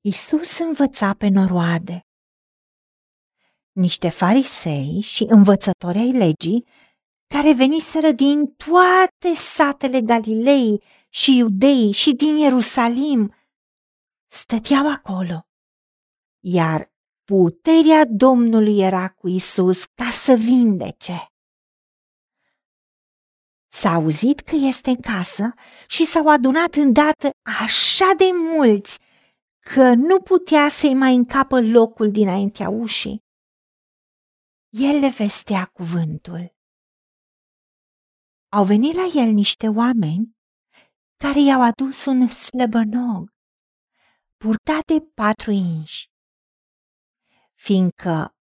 Isus învăța pe noroade. Niște farisei și învățători ai legii care veniseră din toate satele Galilei și Iudei și din Ierusalim stăteau acolo, iar puterea Domnului era cu Isus ca să vindece. S-a auzit că este în casă și s-au adunat îndată așa de mulți că nu putea să-i mai încapă locul dinaintea ușii. El le vestea cuvântul. Au venit la el niște oameni care i-au adus un slăbănog purtat de patru inși, fiindcă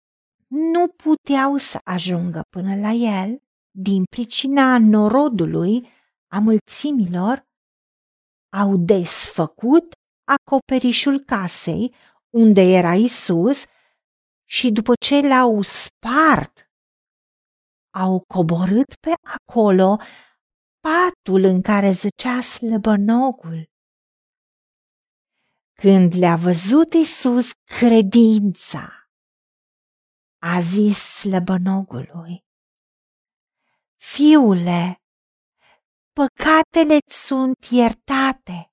nu puteau să ajungă până la el din pricina norodului a mulțimilor, au desfăcut acoperișul casei unde era Isus și după ce l-au spart, au coborât pe acolo patul în care zăcea slăbănogul. Când le-a văzut Isus credința, a zis slăbănogului, Fiule, păcatele sunt iertate.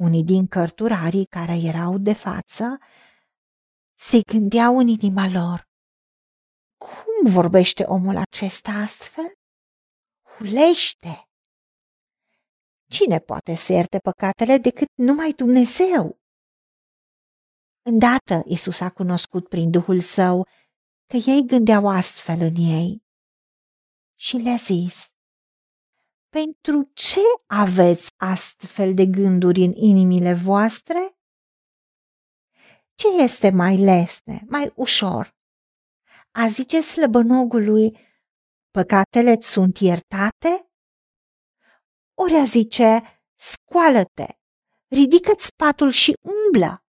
Unii din cărturarii care erau de față se gândeau în inima lor. Cum vorbește omul acesta astfel? Hulește! Cine poate să ierte păcatele decât numai Dumnezeu? Îndată Isus a cunoscut prin Duhul Său că ei gândeau astfel în ei și le-a zis, Pentru ce aveți astfel de gânduri în inimile voastre? Ce este mai lesne, mai ușor? A zice slăbănogului, păcatele sunt iertate? Ori a zice, scoală-te, ridică-ți patul și umblă.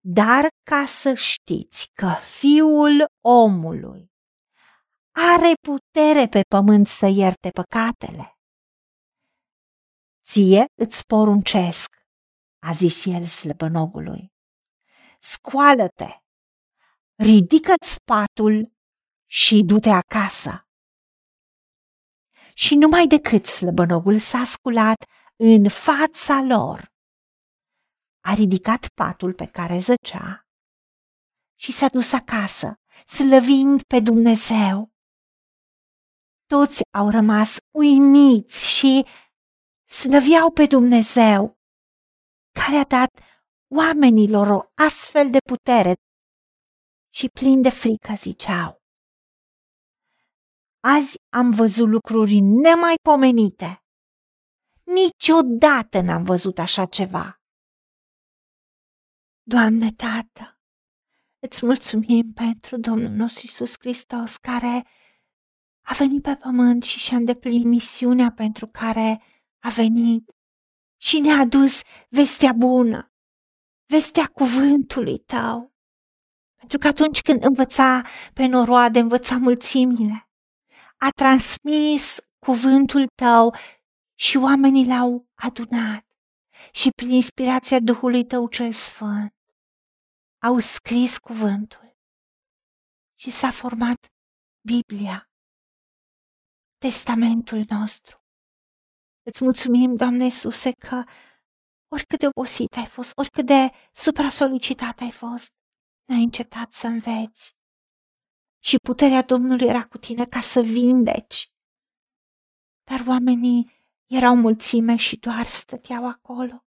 Dar ca să știți că fiul omului are putere pe pământ să ierte păcatele. Ție îți poruncesc, a zis el slăbănogului, scoală-te, ridică-ți patul și du-te acasă. Și numai decât slăbănogul s-a sculat în fața lor, a ridicat patul pe care zăcea și s-a dus acasă, slăvind pe Dumnezeu. Toți au rămas uimiți și slăveau pe Dumnezeu, care a dat oamenilor o astfel de putere și plin de frică ziceau. Azi am văzut lucruri nemaipomenite. Niciodată n-am văzut așa ceva. Doamne Tată, îți mulțumim pentru Domnul nostru Isus Hristos care a venit pe pământ și și-a îndeplinit misiunea pentru care a venit. Și ne-a adus vestea bună, vestea cuvântului tău. Pentru că atunci când învăța pe noroade, învăța mulțimile, a transmis cuvântul tău și oamenii l-au adunat. Și prin inspirația Duhului tău cel Sfânt au scris cuvântul. Și s-a format Biblia testamentul nostru. Îți mulțumim, Doamne Iisuse, că oricât de obosit ai fost, oricât de supra-solicitat ai fost, n-ai încetat să înveți. Și puterea Domnului era cu tine ca să vindeci. Dar oamenii erau mulțime și doar stăteau acolo.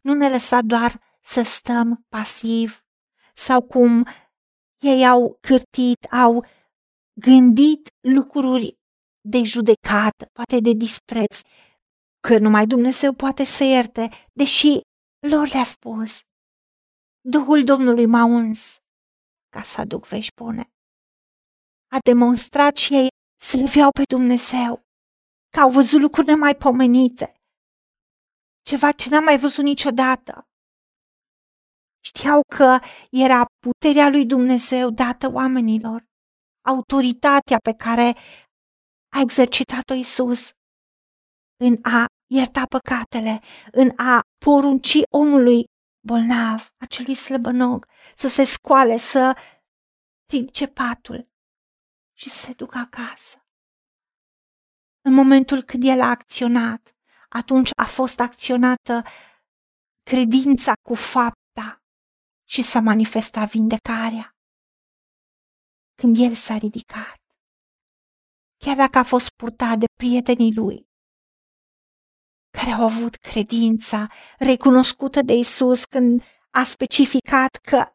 Nu ne lăsa doar să stăm pasiv sau cum ei au cârtit, au gândit lucruri de judecată, poate de dispreț, că numai Dumnezeu poate să ierte, deși lor le-a spus. Duhul Domnului m-a uns ca să aduc vești bune. A demonstrat și ei slăveau pe Dumnezeu, că au văzut lucruri nemaipomenite, ceva ce n-am mai văzut niciodată. Știau că era puterea lui Dumnezeu dată oamenilor, autoritatea pe care a exercitat-o Isus în a ierta păcatele, în a porunci omului bolnav, acelui slăbănog, să se scoale, să ridice patul și să se ducă acasă. În momentul când el a acționat, atunci a fost acționată credința cu fapta și s-a manifestat vindecarea. Când el s-a ridicat, chiar dacă a fost purtat de prietenii lui, care au avut credința recunoscută de Isus când a specificat că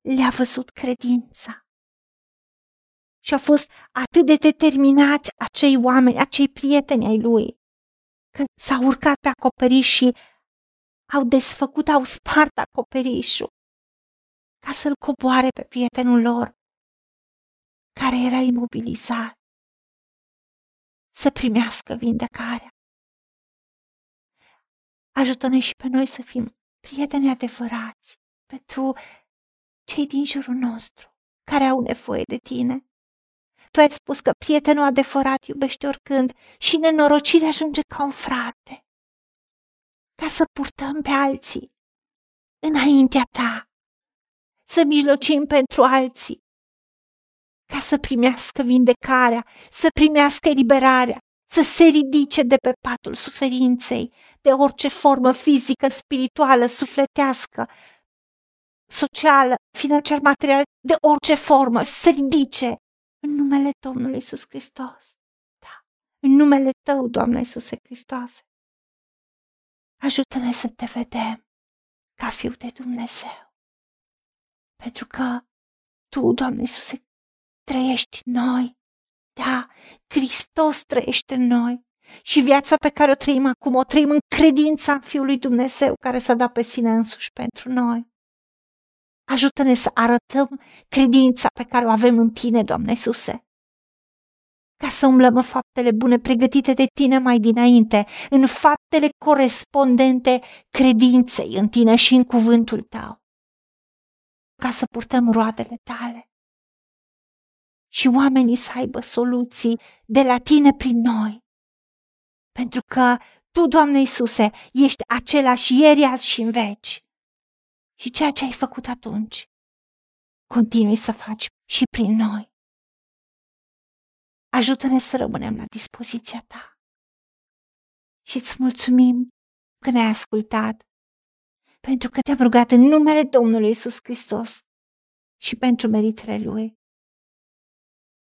le-a văzut credința. Și au fost atât de determinați acei oameni, acei prieteni ai lui, că s-au urcat pe acoperiș și au desfăcut, au spart acoperișul ca să-l coboare pe prietenul lor care era imobilizat să primească vindecarea. Ajută-ne și pe noi să fim prieteni adevărați pentru cei din jurul nostru care au nevoie de tine. Tu ai spus că prietenul adevărat iubește oricând și nenorocirea ajunge ca un frate. Ca să purtăm pe alții înaintea ta, să mijlocim pentru alții, ca să primească vindecarea, să primească eliberarea, să se ridice de pe patul suferinței, de orice formă fizică, spirituală, sufletească, socială, financiar, materială, de orice formă, să se ridice în numele Domnului Isus Hristos. Da, în numele Tău, Doamne Iisuse Hristoase. Ajută-ne să Te vedem ca Fiu de Dumnezeu. Pentru că Tu, Doamne Iisuse, trăiești în noi. Da, Hristos trăiește în noi. Și viața pe care o trăim acum, o trăim în credința în Fiul lui Dumnezeu care s-a dat pe sine însuși pentru noi. Ajută-ne să arătăm credința pe care o avem în Tine, Doamne Iisuse. Ca să umblăm în faptele bune pregătite de Tine mai dinainte, în faptele corespondente credinței în Tine și în cuvântul Tău. Ca să purtăm roadele Tale. Și oamenii să aibă soluții de la Tine prin noi. Pentru că Tu, Doamne Iisuse, ești același ieri, azi și în veci și ceea ce ai făcut atunci, continui să faci și prin noi. Ajută-ne să rămânem la dispoziția ta. Și îți mulțumim că ne-ai ascultat, pentru că te-am rugat în numele Domnului Isus Hristos și pentru meritele Lui.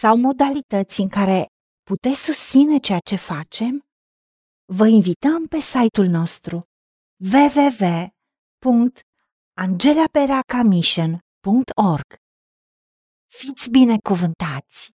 sau modalități în care puteți susține ceea ce facem, vă invităm pe site-ul nostru www.angelaperacamission.org Fiți binecuvântați!